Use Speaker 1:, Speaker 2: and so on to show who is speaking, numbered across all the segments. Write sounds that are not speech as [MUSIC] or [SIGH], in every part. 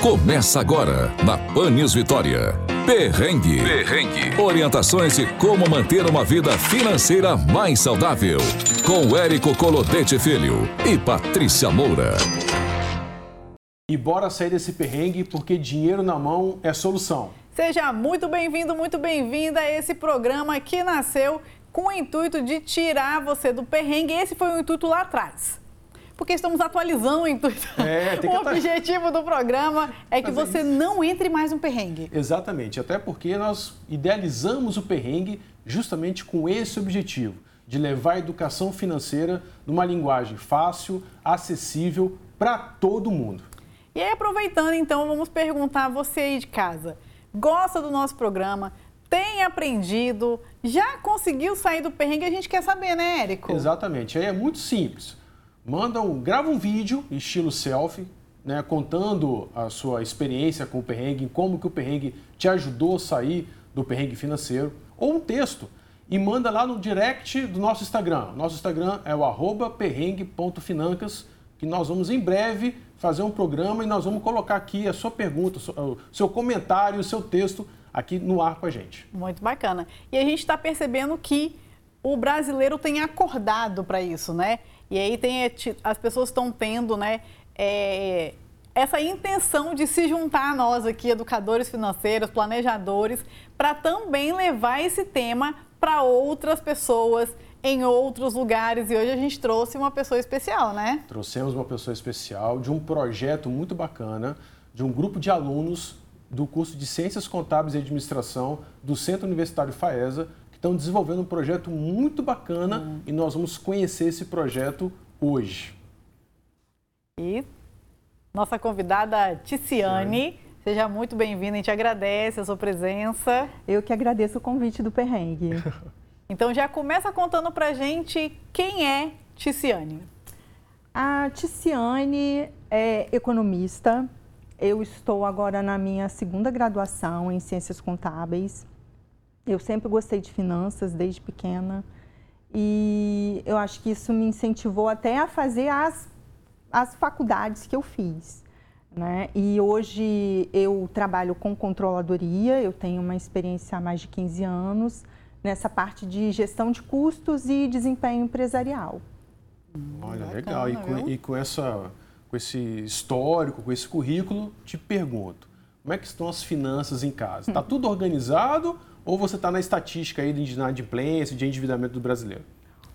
Speaker 1: Começa agora na Pan News Vitória. Perrengue. Perrengue. Orientações e como manter uma vida financeira mais saudável. Com Érico Colodete Filho e Patrícia Moura.
Speaker 2: E bora sair desse perrengue porque dinheiro na mão é solução.
Speaker 3: Seja muito bem-vindo, muito bem-vinda a esse programa que nasceu com o intuito de tirar você do perrengue. Esse foi o intuito lá atrás porque estamos atualizando. É, [LAUGHS] o objetivo do programa é que você não entre mais no perrengue.
Speaker 2: Exatamente, até porque nós idealizamos o perrengue justamente com esse objetivo, de levar a educação financeira numa linguagem fácil, acessível para todo mundo.
Speaker 3: E aí, aproveitando, então, vamos perguntar a você aí de casa. Gosta do nosso programa? Tem aprendido? Já conseguiu sair do perrengue? A gente quer saber, né, Érico?
Speaker 2: Exatamente. Aí é muito simples manda um, grava um vídeo estilo selfie, né, contando a sua experiência com o perrengue, como que o perrengue te ajudou a sair do perrengue financeiro, ou um texto e manda lá no direct do nosso Instagram. Nosso Instagram é o perrengue.financas, que nós vamos em breve fazer um programa e nós vamos colocar aqui a sua pergunta, o seu comentário, o seu texto aqui no ar com a gente.
Speaker 3: Muito bacana. E a gente está percebendo que o brasileiro tem acordado para isso, né? E aí tem, é, as pessoas estão tendo, né, é, essa intenção de se juntar a nós aqui, educadores financeiros, planejadores, para também levar esse tema para outras pessoas em outros lugares. E hoje a gente trouxe uma pessoa especial, né?
Speaker 2: Trouxemos uma pessoa especial de um projeto muito bacana, de um grupo de alunos do curso de Ciências Contábeis e Administração do Centro Universitário FAESA, estão desenvolvendo um projeto muito bacana uhum. e nós vamos conhecer esse projeto hoje.
Speaker 3: E nossa convidada Ticiane, Sim. seja muito bem-vinda, a gente agradece a sua presença.
Speaker 4: Eu que agradeço o convite do Perrengue. [LAUGHS]
Speaker 3: então já começa contando pra gente quem é Ticiane.
Speaker 4: A Ticiane é economista. Eu estou agora na minha segunda graduação em Ciências Contábeis. Eu sempre gostei de finanças desde pequena e eu acho que isso me incentivou até a fazer as, as faculdades que eu fiz. Né? E hoje eu trabalho com controladoria, eu tenho uma experiência há mais de 15 anos nessa parte de gestão de custos e desempenho empresarial.
Speaker 2: Olha, legal. E com, e com, essa, com esse histórico, com esse currículo, te pergunto, como é que estão as finanças em casa? Está tudo organizado ou você está na estatística aí de inadimplência, de endividamento do brasileiro?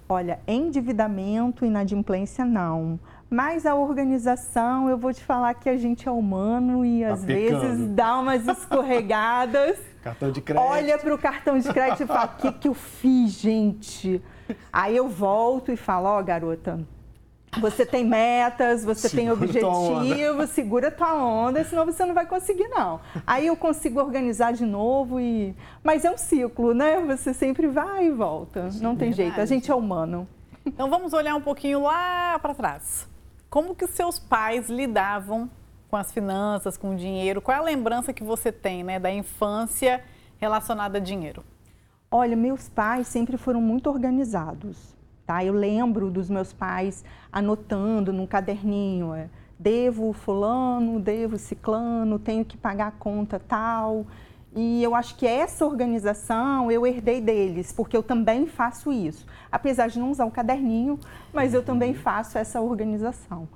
Speaker 4: Olha, endividamento e inadimplência não. Mas a organização, eu vou te falar que a gente é humano e tá às pecando. vezes dá umas escorregadas. [LAUGHS]
Speaker 2: cartão de crédito.
Speaker 4: Olha para o cartão de crédito e fala: o que, que eu fiz, gente? Aí eu volto e falo: ó, oh, garota, você tem metas, você segura tem objetivos, segura tua onda, senão você não vai conseguir, não. Aí eu consigo organizar de novo e. Mas é um ciclo, né? Você sempre vai e volta. Não tem jeito. A gente é humano.
Speaker 3: Então vamos olhar um pouquinho lá para trás. Como que seus pais lidavam com as finanças, com o dinheiro? Qual é a lembrança que você tem, né, da infância relacionada a dinheiro?
Speaker 4: Olha, meus pais sempre foram muito organizados Tá? Eu lembro dos meus pais anotando num caderninho, é, devo fulano, devo ciclano, tenho que pagar a conta tal. E eu acho que essa organização eu herdei deles, porque eu também faço isso. Apesar de não usar o caderninho, mas eu também faço essa organização.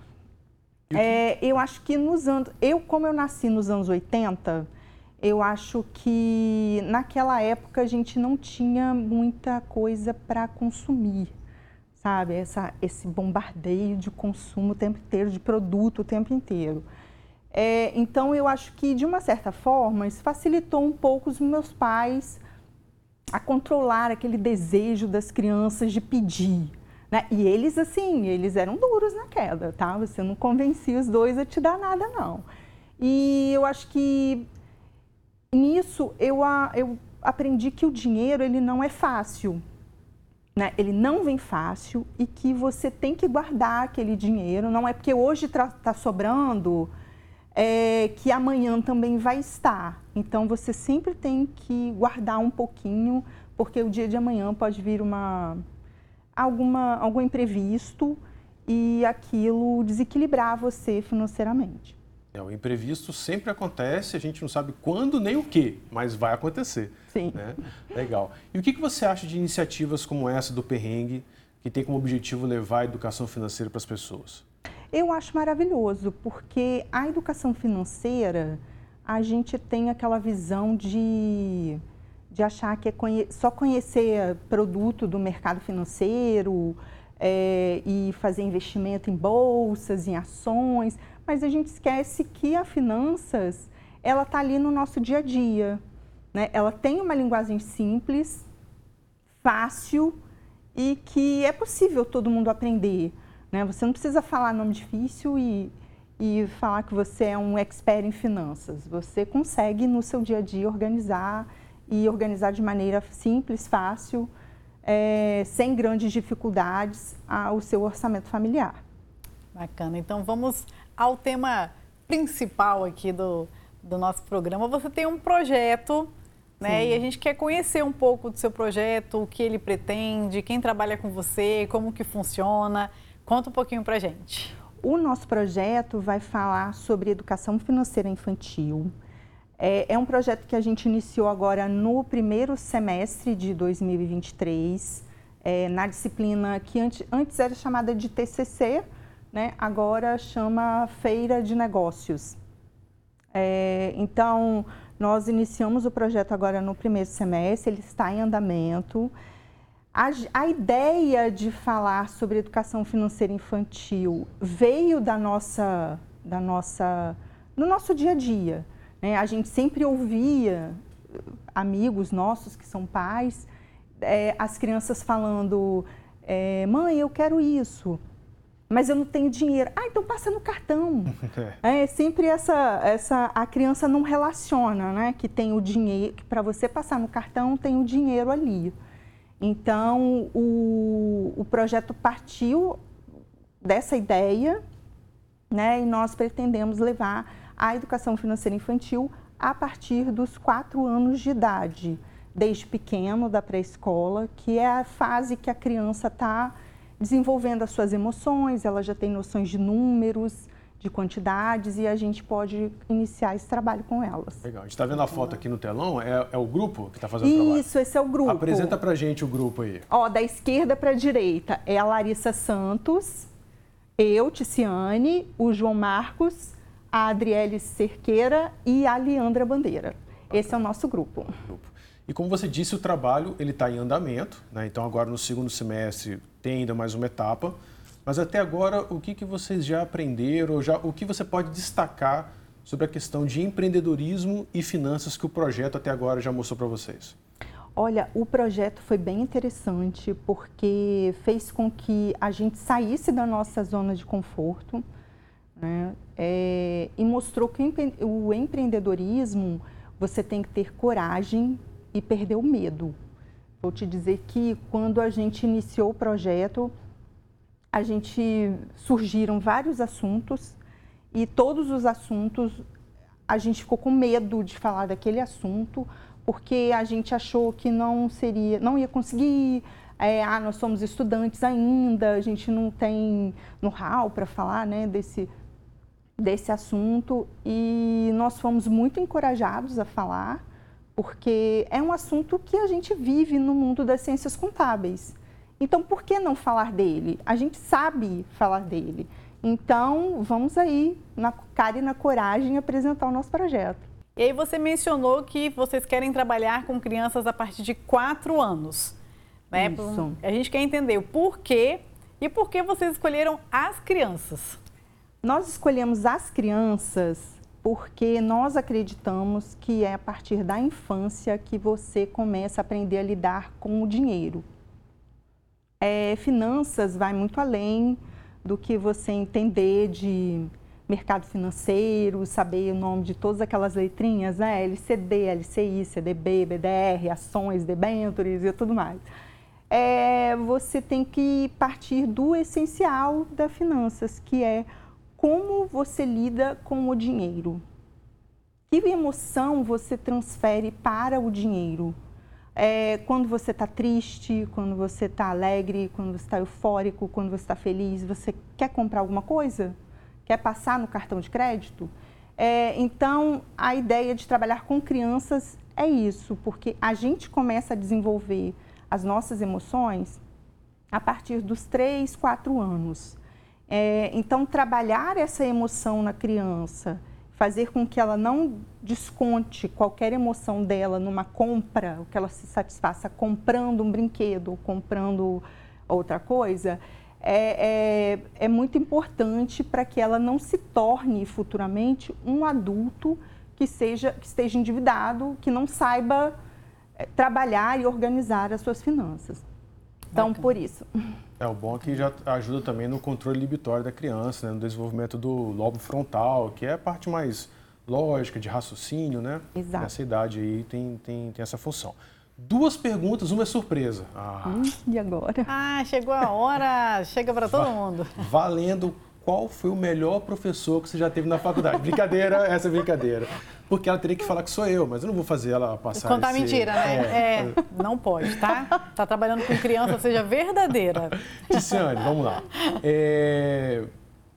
Speaker 4: É, eu acho que nos anos. Eu, como eu nasci nos anos 80, eu acho que naquela época a gente não tinha muita coisa para consumir sabe? Essa, esse bombardeio de consumo o tempo inteiro, de produto o tempo inteiro. É, então, eu acho que, de uma certa forma, isso facilitou um pouco os meus pais a controlar aquele desejo das crianças de pedir. Né? E eles, assim, eles eram duros na queda, tá? Você não convencia os dois a te dar nada, não. E eu acho que nisso eu, eu aprendi que o dinheiro, ele não é fácil né, ele não vem fácil e que você tem que guardar aquele dinheiro. Não é porque hoje está sobrando é, que amanhã também vai estar. Então você sempre tem que guardar um pouquinho, porque o dia de amanhã pode vir uma, alguma, algum imprevisto e aquilo desequilibrar você financeiramente.
Speaker 2: É, o imprevisto sempre acontece, a gente não sabe quando nem o que, mas vai acontecer.
Speaker 4: Sim.
Speaker 2: Né? Legal. E o que, que você acha de iniciativas como essa do Perrengue, que tem como objetivo levar a educação financeira para as pessoas?
Speaker 4: Eu acho maravilhoso, porque a educação financeira, a gente tem aquela visão de, de achar que é conhe só conhecer produto do mercado financeiro é, e fazer investimento em bolsas, em ações, mas a gente esquece que a finanças, ela está ali no nosso dia a dia. Né? Ela tem uma linguagem simples, fácil e que é possível todo mundo aprender. Né? Você não precisa falar nome difícil e, e falar que você é um expert em finanças. Você consegue no seu dia a dia organizar e organizar de maneira simples, fácil, é, sem grandes dificuldades, o seu orçamento familiar.
Speaker 3: Bacana. Então vamos ao tema principal aqui do, do nosso programa. Você tem um projeto, né? E a gente quer conhecer um pouco do seu projeto, o que ele pretende, quem trabalha com você, como que funciona. Conta um pouquinho pra gente.
Speaker 4: O nosso projeto vai falar sobre educação financeira infantil. É, é um projeto que a gente iniciou agora no primeiro semestre de 2023, é, na disciplina que antes, antes era chamada de TCC, né, agora chama Feira de Negócios. É, então, nós iniciamos o projeto agora no primeiro semestre, ele está em andamento. A, a, ideia de falar sobre educação financeira infantil veio da nossa, da nossa, do nosso dia a dia. Né? A gente sempre ouvia amigos nossos que são pais, é, as crianças falando, é, mãe, eu quero isso mas eu não tenho dinheiro. Ah, então passa no cartão. É, [LAUGHS] é sempre essa, essa, a criança não relaciona, né? Que tem o dinheiro, que para você passar no cartão tem o dinheiro ali. Então, o, o projeto partiu dessa ideia, né? E nós pretendemos levar a educação financeira infantil a partir dos quatro anos de idade, desde pequeno, da pré-escola, que é a fase que a criança está desenvolvendo as suas emoções, ela já tem noções de números, de quantidades e a gente pode iniciar esse trabalho com elas.
Speaker 2: Legal. A gente está vendo a foto aqui no telão, é, é o grupo que está fazendo o
Speaker 4: trabalho? Isso, esse é o grupo.
Speaker 2: Apresenta para gente o grupo aí.
Speaker 4: Ó, da esquerda para a direita é a Larissa Santos, eu, Ticiane, o João Marcos, a Adriele Cerqueira e a Leandra Bandeira. Esse é o nosso grupo.
Speaker 2: E como você disse, o trabalho ele está em andamento, né? então agora no segundo semestre tem ainda mais uma etapa. Mas até agora, o que, que vocês já aprenderam, já, o que você pode destacar sobre a questão de empreendedorismo e finanças que o projeto até agora já mostrou para vocês?
Speaker 4: Olha, o projeto foi bem interessante porque fez com que a gente saísse da nossa zona de conforto né? É, e mostrou que o empreendedorismo você tem que ter coragem e perder o medo. Vou te dizer que quando a gente iniciou o projeto, a gente surgiram vários assuntos e todos os assuntos a gente ficou com medo de falar daquele assunto porque a gente achou que não seria, não ia conseguir. É, ah, nós somos estudantes ainda, a gente não tem know-how para falar, né, desse desse assunto e nós fomos muito encorajados a falar porque é um assunto que a gente vive no mundo das ciências contábeis. Então, por que não falar dele? A gente sabe falar dele. Então, vamos aí, na cara e na coragem, apresentar o nosso projeto.
Speaker 3: E aí você mencionou que vocês querem trabalhar com crianças a partir de 4 anos. Né?
Speaker 4: Isso.
Speaker 3: A gente quer entender o porquê e por que vocês escolheram as crianças.
Speaker 4: Nós escolhemos as crianças porque nós acreditamos que é a partir da infância que você começa a aprender a lidar com o dinheiro. É, finanças vai muito além do que você entender de mercado financeiro, saber o nome de todas aquelas letrinhas, né? LCD, LCI, CDB, BDR, ações, debêntures e tudo mais. É, você tem que partir do essencial da finanças, que é como você lida com o dinheiro. Que emoção você transfere para o dinheiro? É, quando você está triste, quando você está alegre, quando você está eufórico, quando você está feliz, você quer comprar alguma coisa? Quer passar no cartão de crédito? É, então, a ideia de trabalhar com crianças é isso, porque a gente começa a desenvolver as nossas emoções a partir dos 3, 4 anos. É, então, trabalhar essa emoção na criança, fazer com que ela não desconte qualquer emoção dela numa compra, que ela se satisfaça comprando um brinquedo ou comprando outra coisa, é, é, é muito importante para que ela não se torne futuramente um adulto que, seja, que esteja endividado, que não saiba é, trabalhar e organizar as suas finanças. Então, Bacana. por isso.
Speaker 2: É, o bom é que já ajuda também no controle inibitório da criança, né, no desenvolvimento do lobo frontal, que é a parte mais lógica, de raciocínio, né?
Speaker 4: Exato.
Speaker 2: Nessa idade aí tem, tem, tem essa função. Duas perguntas, uma é surpresa.
Speaker 4: Ah. Hum, e agora?
Speaker 3: Ah, chegou a hora, chega para todo mundo.
Speaker 2: Valendo qual foi o melhor professor que você já teve na faculdade? Brincadeira, [LAUGHS] essa é brincadeira. Porque ela teria que falar que sou eu, mas eu não vou fazer ela passar
Speaker 3: Contar
Speaker 2: esse...
Speaker 3: mentira, né? É, é, não pode, tá? Tá trabalhando com criança, seja verdadeira. [LAUGHS]
Speaker 2: Ticiane, vamos lá. É...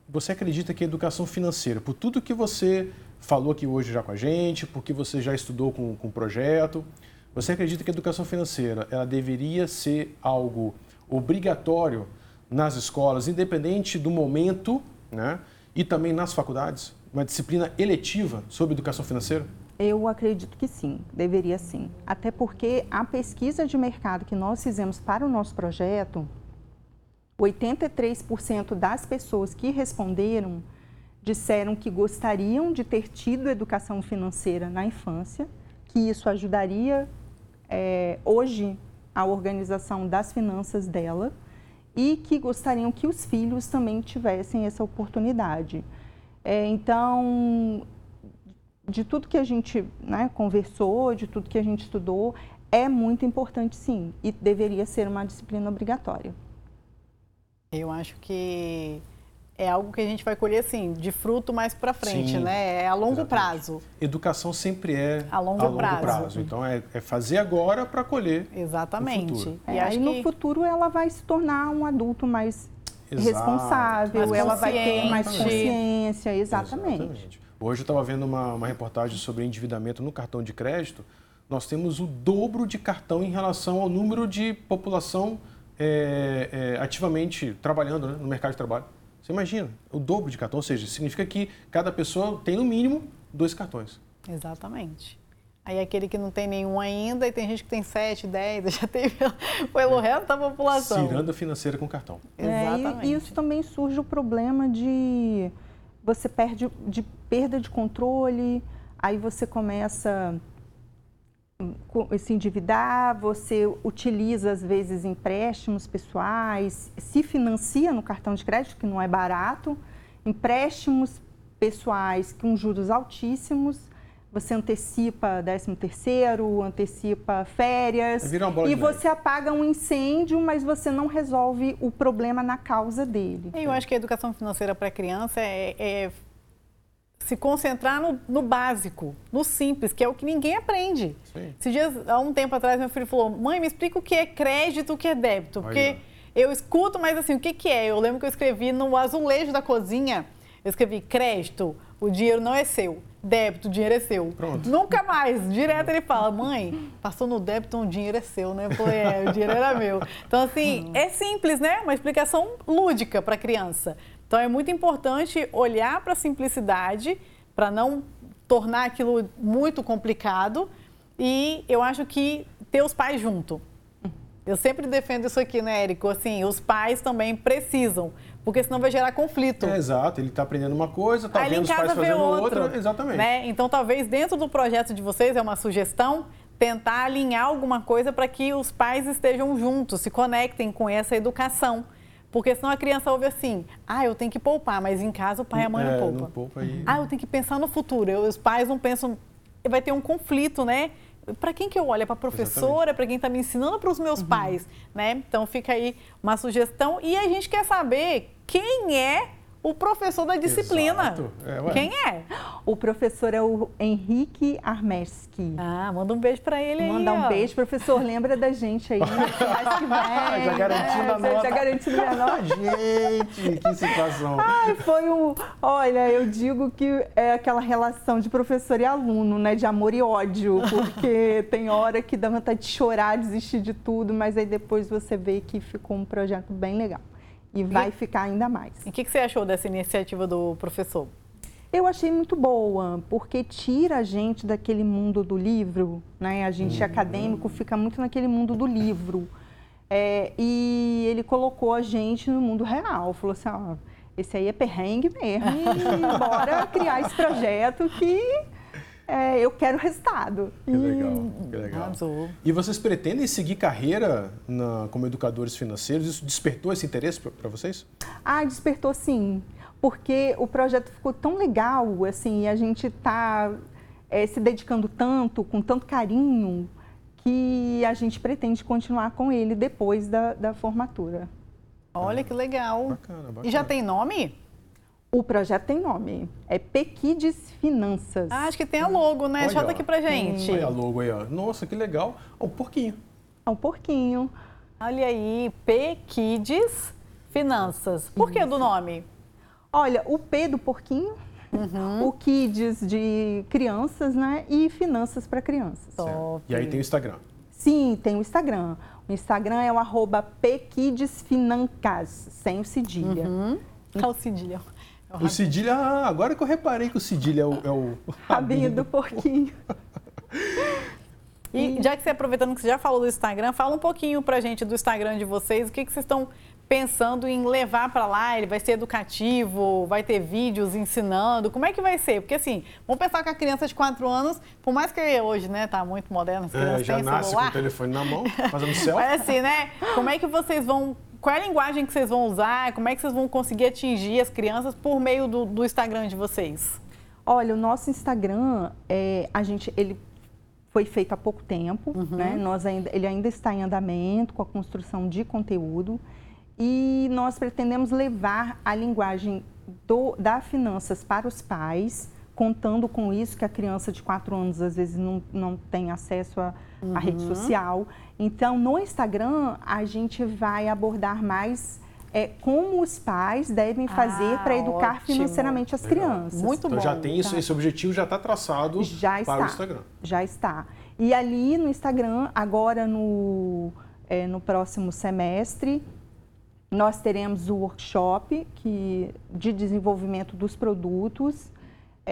Speaker 2: Você acredita que a educação financeira, por tudo que você falou aqui hoje já com a gente, porque você já estudou com, com o projeto, você acredita que a educação financeira ela deveria ser algo obrigatório nas escolas, independente do momento, né? E também nas faculdades? Uma disciplina eletiva sobre educação financeira?
Speaker 4: Eu acredito que sim, deveria sim. Até porque a pesquisa de mercado que nós fizemos para o nosso projeto, 83% das pessoas que responderam disseram que gostariam de ter tido educação financeira na infância, que isso ajudaria é, hoje a organização das finanças dela e que gostariam que os filhos também tivessem essa oportunidade. É, então, de tudo que a gente né, conversou, de tudo que a gente estudou, é muito importante sim, e deveria ser uma disciplina obrigatória.
Speaker 3: Eu acho que é algo que a gente vai colher assim, de fruto mais para frente, Sim, né? É a longo exatamente. prazo.
Speaker 2: Educação sempre é a longo, a longo prazo. prazo. Então é, é, fazer agora para colher.
Speaker 3: Exatamente.
Speaker 4: No
Speaker 3: futuro.
Speaker 4: É, e aí que... no futuro ela vai se tornar um adulto mais Exato. responsável, mais ela vai ter mais consciência, exatamente. exatamente.
Speaker 2: Hoje eu estava vendo uma, uma reportagem sobre endividamento no cartão de crédito. Nós temos o dobro de cartão em relação ao número de população é, é, ativamente trabalhando né, no mercado de trabalho. Você imagina, o dobro de cartão, ou seja, significa que cada pessoa tem no mínimo dois cartões.
Speaker 3: Exatamente. Aí aquele que não tem nenhum ainda, e tem gente que tem sete, dez, [LAUGHS] já teve pelo é. resto da população.
Speaker 2: Ciranda financeira com cartão.
Speaker 4: É, Exatamente. E isso também surge o problema de você perde de perda de controle, aí você começa se endividar, você utiliza às vezes empréstimos pessoais, se financia no cartão de crédito, que não é barato, empréstimos pessoais com juros altíssimos, você antecipa 13 terceiro, antecipa férias e você apaga um incêndio, mas você não resolve o problema na causa dele.
Speaker 3: Eu acho que a educação financeira para a criança é, é se concentrar no, no, básico, no simples, que é o que ninguém aprende. Sim. Esses dias, há um tempo atrás, meu filho falou: mãe, me explica o que é crédito, o que é débito. Porque eu escuto, mas assim, o que, que é? Eu lembro que eu escrevi no azulejo da cozinha, eu escrevi crédito, o dinheiro não é seu. Débito, o dinheiro é seu. Pronto. Nunca mais. Direto ele fala, mãe, passou no débito, o dinheiro é seu, né? Eu falei, é, o dinheiro era meu. Então, assim, [LAUGHS] é simples, né? Uma explicação lúdica para a criança. Então é muito importante olhar para a simplicidade para não tornar aquilo muito complicado e eu acho que ter os pais junto. Eu sempre defendo isso aqui, né, Érico? Assim, os pais também precisam, porque senão vai gerar conflito.
Speaker 2: É, exato, ele está aprendendo uma coisa, está vendo os pais fazendo outra. outra. Exatamente.
Speaker 3: Né? Então, talvez dentro do projeto de vocês, é uma sugestão, tentar alinhar alguma coisa para que os pais estejam juntos, se conectem com essa educação. Porque senão a criança ouve assim, ah, eu tenho que poupar, mas em casa o pai e a mãe é, não poupam. Não poupa aí. Ah, eu tenho que pensar no futuro. Eu, os pais não pensam, vai ter um conflito, né? Para quem que eu olho? É para a professora, para quem está me ensinando, para os meus uhum. pais, né? Então fica aí uma sugestão. E a gente quer saber quem é o professor da disciplina. É, Quem é?
Speaker 4: O professor é o Henrique Armeski.
Speaker 3: Ah, manda um beijo para ele aí.
Speaker 4: Manda um beijo, professor. Lembra da gente aí, [LAUGHS] mais que vem.
Speaker 2: já garantindo né? a nota.
Speaker 4: Já garantindo minha nota. [LAUGHS]
Speaker 2: gente, que situação.
Speaker 4: Ai, foi um... Olha, eu digo que é aquela relação de professor e aluno, né? De amor e ódio, porque [LAUGHS] tem hora que dá vontade de chorar, desistir de tudo, mas aí depois você vê que ficou um projeto bem legal e vai ficar ainda mais.
Speaker 3: E o que, que, você achou dessa iniciativa do professor?
Speaker 4: Eu achei muito boa, porque tira a gente daquele mundo do livro, né? A gente uhum. acadêmico fica muito naquele mundo do livro. É, e ele colocou a gente no mundo real, falou assim, ó, esse aí é perrengue mesmo, e [LAUGHS] bora criar esse projeto que é, eu quero resultado.
Speaker 2: Que legal, que legal. E vocês pretendem seguir carreira na, como educadores financeiros? Isso despertou esse interesse para vocês?
Speaker 4: Ah, despertou sim, porque o projeto ficou tão legal, assim, e a gente está é, se dedicando tanto, com tanto carinho, que a gente pretende continuar com ele depois da, da formatura.
Speaker 3: Olha que legal. Bacana, bacana. E já tem nome?
Speaker 4: O projeto tem nome, é Pequides Finanças.
Speaker 3: Ah, acho que tem a logo, né? Olha, Solta aqui pra gente.
Speaker 2: Olha a logo aí, ó. Nossa, que legal. É um porquinho.
Speaker 4: É um porquinho.
Speaker 3: Olha aí, Pequides Finanças. Por que do nome?
Speaker 4: Olha, o P do porquinho, uhum. o Kids de crianças, né? E finanças para crianças.
Speaker 2: Top. E aí tem o Instagram.
Speaker 4: Sim, tem o Instagram. O Instagram é o arroba Pequidesfinancas, sem o cedilha.
Speaker 3: Uhum. Qual tá o cedilha?
Speaker 2: O cedilha, ah, agora que eu reparei que o cedilha é o, é o [LAUGHS]
Speaker 4: rabinho do porquinho.
Speaker 3: E já que você aproveitando que você já falou do Instagram, fala um pouquinho pra gente do Instagram de vocês, o que, que vocês estão pensando em levar para lá? Ele vai ser educativo, vai ter vídeos ensinando, como é que vai ser? Porque assim, vamos pensar que a criança de 4 anos, por mais que hoje, né, tá muito moderna, as crianças
Speaker 2: é, já nasce celular. com o telefone na mão, fazendo [LAUGHS] selfie.
Speaker 3: Mas assim, né, como é que vocês vão qual é a linguagem que vocês vão usar? Como é que vocês vão conseguir atingir as crianças por meio do, do Instagram de vocês?
Speaker 4: Olha, o nosso Instagram, é, a gente, ele foi feito há pouco tempo, uhum. né? Nós ainda, ele ainda está em andamento com a construção de conteúdo e nós pretendemos levar a linguagem do, da finanças para os pais, contando com isso que a criança de 4 anos às vezes não, não tem acesso à uhum. rede social. Então, no Instagram, a gente vai abordar mais é, como os pais devem fazer ah, para educar ótimo. financeiramente as Legal. crianças.
Speaker 3: Muito
Speaker 2: então,
Speaker 3: bom.
Speaker 2: já tem isso, tá? esse objetivo já está traçado já está, para o Instagram.
Speaker 4: Já está. E ali no Instagram, agora no, é, no próximo semestre, nós teremos o workshop que, de desenvolvimento dos produtos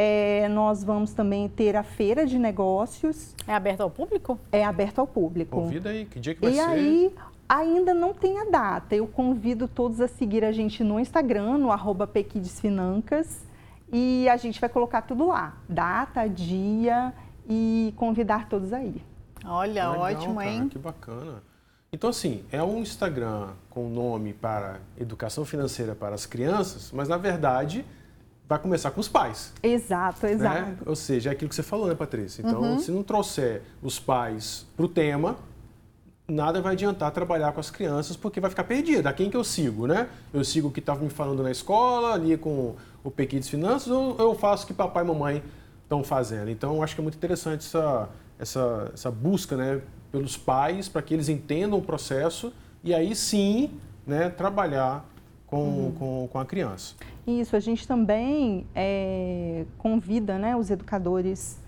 Speaker 4: é, nós vamos também ter a feira de negócios.
Speaker 3: É aberto ao público?
Speaker 4: É aberto ao público.
Speaker 2: Convida aí, que dia que vai
Speaker 4: e
Speaker 2: ser?
Speaker 4: E aí, ainda não tem a data. Eu convido todos a seguir a gente no Instagram, no arroba Pequidesfinancas. E a gente vai colocar tudo lá. Data, dia e convidar todos aí.
Speaker 3: Olha, Legal, ótimo, cara, hein?
Speaker 2: Que bacana. Então, assim, é um Instagram com nome para educação financeira para as crianças, mas na verdade vai começar com os pais.
Speaker 4: Exato, né? exato.
Speaker 2: Né? Ou seja, é aquilo que você falou, né, Patrícia? Então, uhum. se não trouxer os pais para o tema, nada vai adiantar trabalhar com as crianças, porque vai ficar perdida. A quem que eu sigo, né? Eu sigo o que estava me falando na escola, ali com o Pequides Finanças, ou eu faço o que papai e mamãe estão fazendo? Então, acho que é muito interessante essa, essa, essa busca, né, pelos pais, para que eles entendam o processo e aí sim, né, trabalhar com, uhum. com, com a criança.
Speaker 4: Isso, a gente também é, convida né, os educadores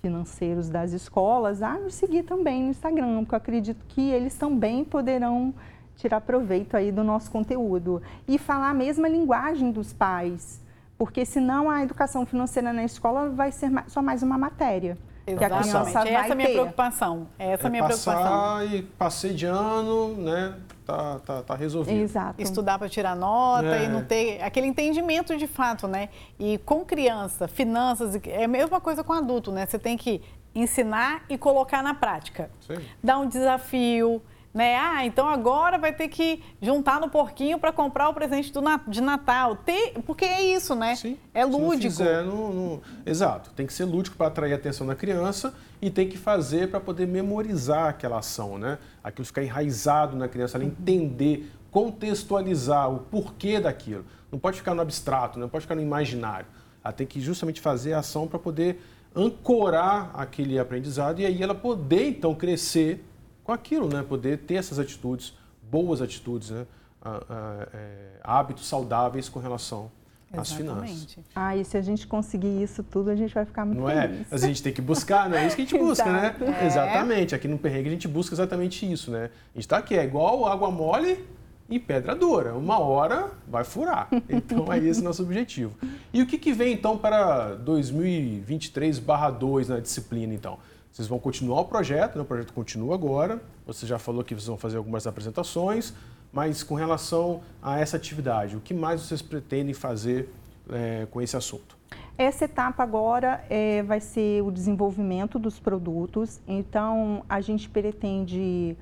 Speaker 4: financeiros das escolas a nos seguir também no Instagram, porque eu acredito que eles também poderão tirar proveito aí do nosso conteúdo e falar a mesma linguagem dos pais, porque senão a educação financeira na escola vai ser só mais uma matéria.
Speaker 3: Exatamente. Que a criança vai Essa é a minha ter. preocupação. Essa é a minha
Speaker 2: passar
Speaker 3: preocupação.
Speaker 2: e passei de ano, né? Tá, tá, tá resolvido.
Speaker 3: Exato. Estudar para tirar nota é. e não ter aquele entendimento de fato, né? E com criança, finanças, é a mesma coisa com adulto, né? Você tem que ensinar e colocar na prática. Sim. Dar um desafio, né? Ah, então agora vai ter que juntar no porquinho para comprar o presente do, de Natal. Ter, porque é isso, né?
Speaker 2: Sim.
Speaker 3: É lúdico.
Speaker 2: Se fizer, não, não... Exato. Tem que ser lúdico para atrair a atenção da criança e tem que fazer para poder memorizar aquela ação, né? Aquilo ficar enraizado na criança, ela entender contextualizar o porquê daquilo. Não pode ficar no abstrato, não pode ficar no imaginário. Ela tem que justamente fazer a ação para poder ancorar aquele aprendizado e aí ela poder então crescer com aquilo, né? Poder ter essas atitudes, boas atitudes, né? Ah, ah, é, hábitos saudáveis com relação às finanças.
Speaker 4: Ah, e se a gente conseguir isso tudo, a gente vai ficar muito
Speaker 2: não
Speaker 4: feliz.
Speaker 2: é? A gente tem que buscar, né? É isso que a gente busca, né? [LAUGHS] É. Exatamente. Aqui no Perrengue a gente busca exatamente isso, né? A gente está aqui, é igual água mole e pedra dura. Uma hora vai furar. [LAUGHS] Então é esse nosso objetivo. E o que, que vem então para 2023/2 na disciplina então? Vocês vão continuar o projeto, né? o projeto continua agora. Você já falou que vocês vão fazer algumas apresentações, mas com relação a essa atividade, o que mais vocês pretendem fazer é, com esse assunto?
Speaker 4: Essa etapa agora é, vai ser o desenvolvimento dos produtos. Então, a gente pretende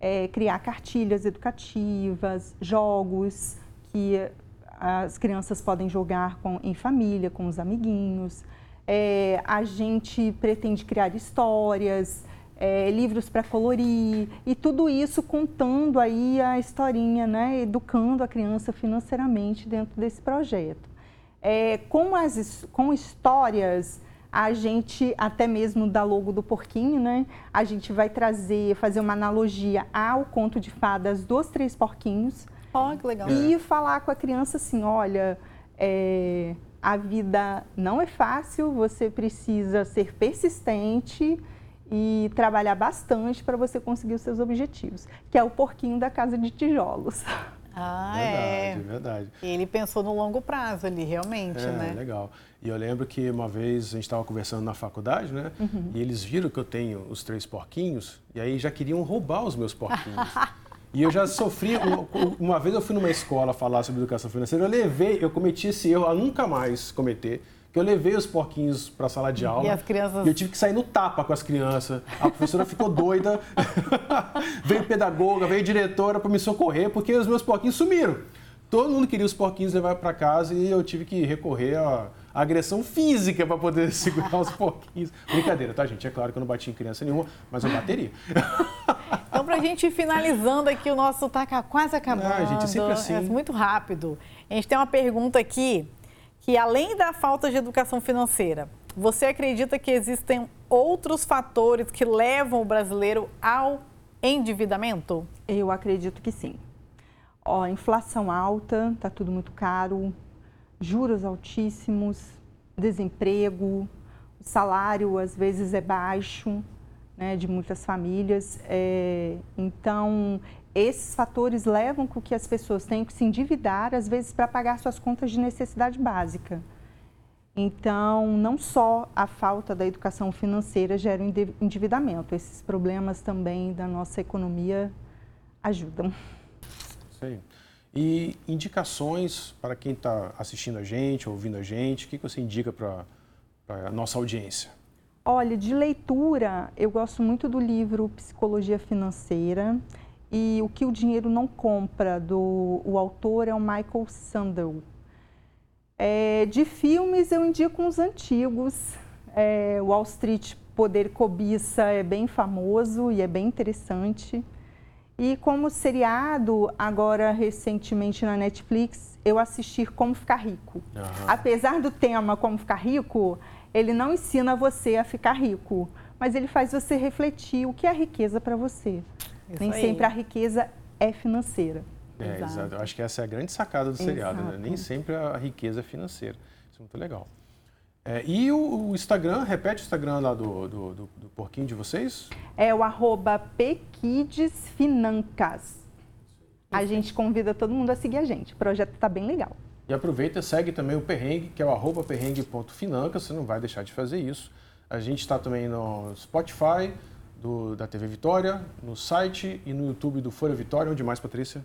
Speaker 4: é, criar cartilhas educativas, jogos que as crianças podem jogar com, em família, com os amiguinhos. É, a gente pretende criar histórias, é, livros para colorir e tudo isso contando aí a historinha, né, educando a criança financeiramente dentro desse projeto. É, com, as, com histórias a gente, até mesmo da logo do porquinho, né? A gente vai trazer, fazer uma analogia ao conto de fadas dos três porquinhos.
Speaker 3: Oh, que legal.
Speaker 4: E falar com a criança assim, olha, é, a vida não é fácil, você precisa ser persistente e trabalhar bastante para você conseguir os seus objetivos, que é o porquinho da casa de tijolos.
Speaker 3: Ah,
Speaker 2: verdade,
Speaker 3: é.
Speaker 2: Verdade.
Speaker 3: Ele pensou no longo prazo ali, realmente,
Speaker 2: é,
Speaker 3: né?
Speaker 2: legal. E eu lembro que uma vez a gente estava conversando na faculdade, né? Uhum. E eles viram que eu tenho os três porquinhos e aí já queriam roubar os meus porquinhos. [LAUGHS] E eu já sofri, uma, vez eu fui numa escola falar sobre educação financeira, eu levei, eu cometi esse erro a nunca mais cometer, que eu levei os porquinhos para a sala de aula.
Speaker 3: E as crianças...
Speaker 2: E eu tive que sair no tapa com as crianças. A professora ficou doida, [LAUGHS] veio pedagoga, veio diretora para me socorrer, porque os meus porquinhos sumiram. Todo mundo queria os porquinhos levar para casa e eu tive que recorrer a agressão física para poder [LAUGHS] segurar os porquinhos. Brincadeira, tá, gente? É claro que eu não bati em criança nenhuma, mas eu bateria. [LAUGHS]
Speaker 3: Para a gente ir finalizando aqui, o nosso tá quase acabando.
Speaker 2: Ah, gente, é sempre assim. É
Speaker 3: muito rápido. A gente tem uma pergunta aqui, que além da falta de educação financeira, você acredita que existem outros fatores que levam o brasileiro ao endividamento?
Speaker 4: Eu acredito que sim. Ó, inflação alta, tá tudo muito caro, juros altíssimos, desemprego, o salário às vezes é baixo, né, de muitas famílias. É, então, esses fatores levam com que as pessoas tenham que se endividar, às vezes, para pagar suas contas de necessidade básica. Então, não só a falta da educação financeira gera endividamento, esses problemas também da nossa economia ajudam.
Speaker 2: Sim. E indicações para quem está assistindo a gente, ouvindo a gente, o que você indica para a nossa audiência?
Speaker 4: Olha, de leitura, eu gosto muito do livro Psicologia Financeira e O que o Dinheiro Não Compra, do o autor é o Michael Sandel. É, de filmes, eu indico uns antigos. É, Wall Street Poder Cobiça é bem famoso e é bem interessante. E como seriado, agora recentemente na Netflix, eu assisti Como Ficar Rico. Uhum. Apesar do tema Como Ficar Rico, ele não ensina você a ficar rico, mas ele faz você refletir o que é riqueza para você. Isso Nem aí. sempre a riqueza é financeira.
Speaker 2: É, exato. exato. Eu acho que essa é a grande sacada do seriado, né? Nem sempre a riqueza é financeira. Isso é muito legal. É, e o, o, Instagram, repete o Instagram lá do, do, do, do porquinho de vocês?
Speaker 4: É o arroba pequidesfinancas. A gente convida todo mundo a seguir a gente. O projeto está bem legal.
Speaker 2: E aproveita, segue também o Perrengue, que é o arroba perrengue.financas, você não vai deixar de fazer isso. A gente está também no Spotify, do, da TV Vitória, no site e no YouTube do Folha Vitória. Onde mais, Patrícia?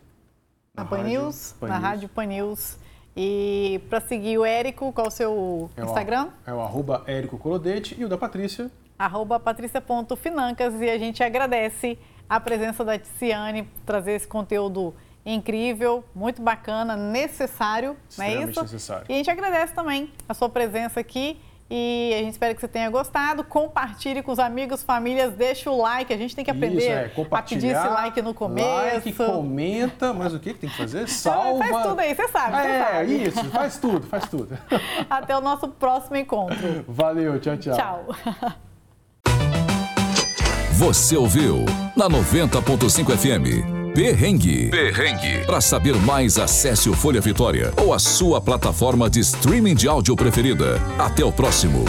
Speaker 3: Na, na Pan News, Pan na News. Rádio Pan News. E para seguir o Érico, qual o seu é Instagram?
Speaker 2: O, é o arroba Érico Colodete e o da Patrícia?
Speaker 3: Arroba patrícia.financas e a gente agradece a presença da Tiziane, trazer esse conteúdo incrível, muito bacana, necessário, não é isso?
Speaker 2: necessário.
Speaker 3: E a gente agradece também a sua presença aqui E a gente espera que você tenha gostado. Compartilhe com os amigos, famílias, deixa o like. A gente tem que aprender
Speaker 2: Isso, é,
Speaker 3: a pedir esse like no começo.
Speaker 2: Like, comenta, mas o que, tem que fazer? [LAUGHS] Salva.
Speaker 3: Faz tudo aí, você sabe. Você
Speaker 2: é,
Speaker 3: sabe.
Speaker 2: isso, faz tudo, faz tudo. [LAUGHS]
Speaker 3: Até o nosso próximo encontro.
Speaker 2: Valeu, tchau, tchau.
Speaker 3: Tchau.
Speaker 1: Você ouviu na 90.5 FM. Perrengue. Perrengue. Para saber mais, acesse o Folha Vitória ou a sua plataforma de streaming de áudio preferida. Até o próximo.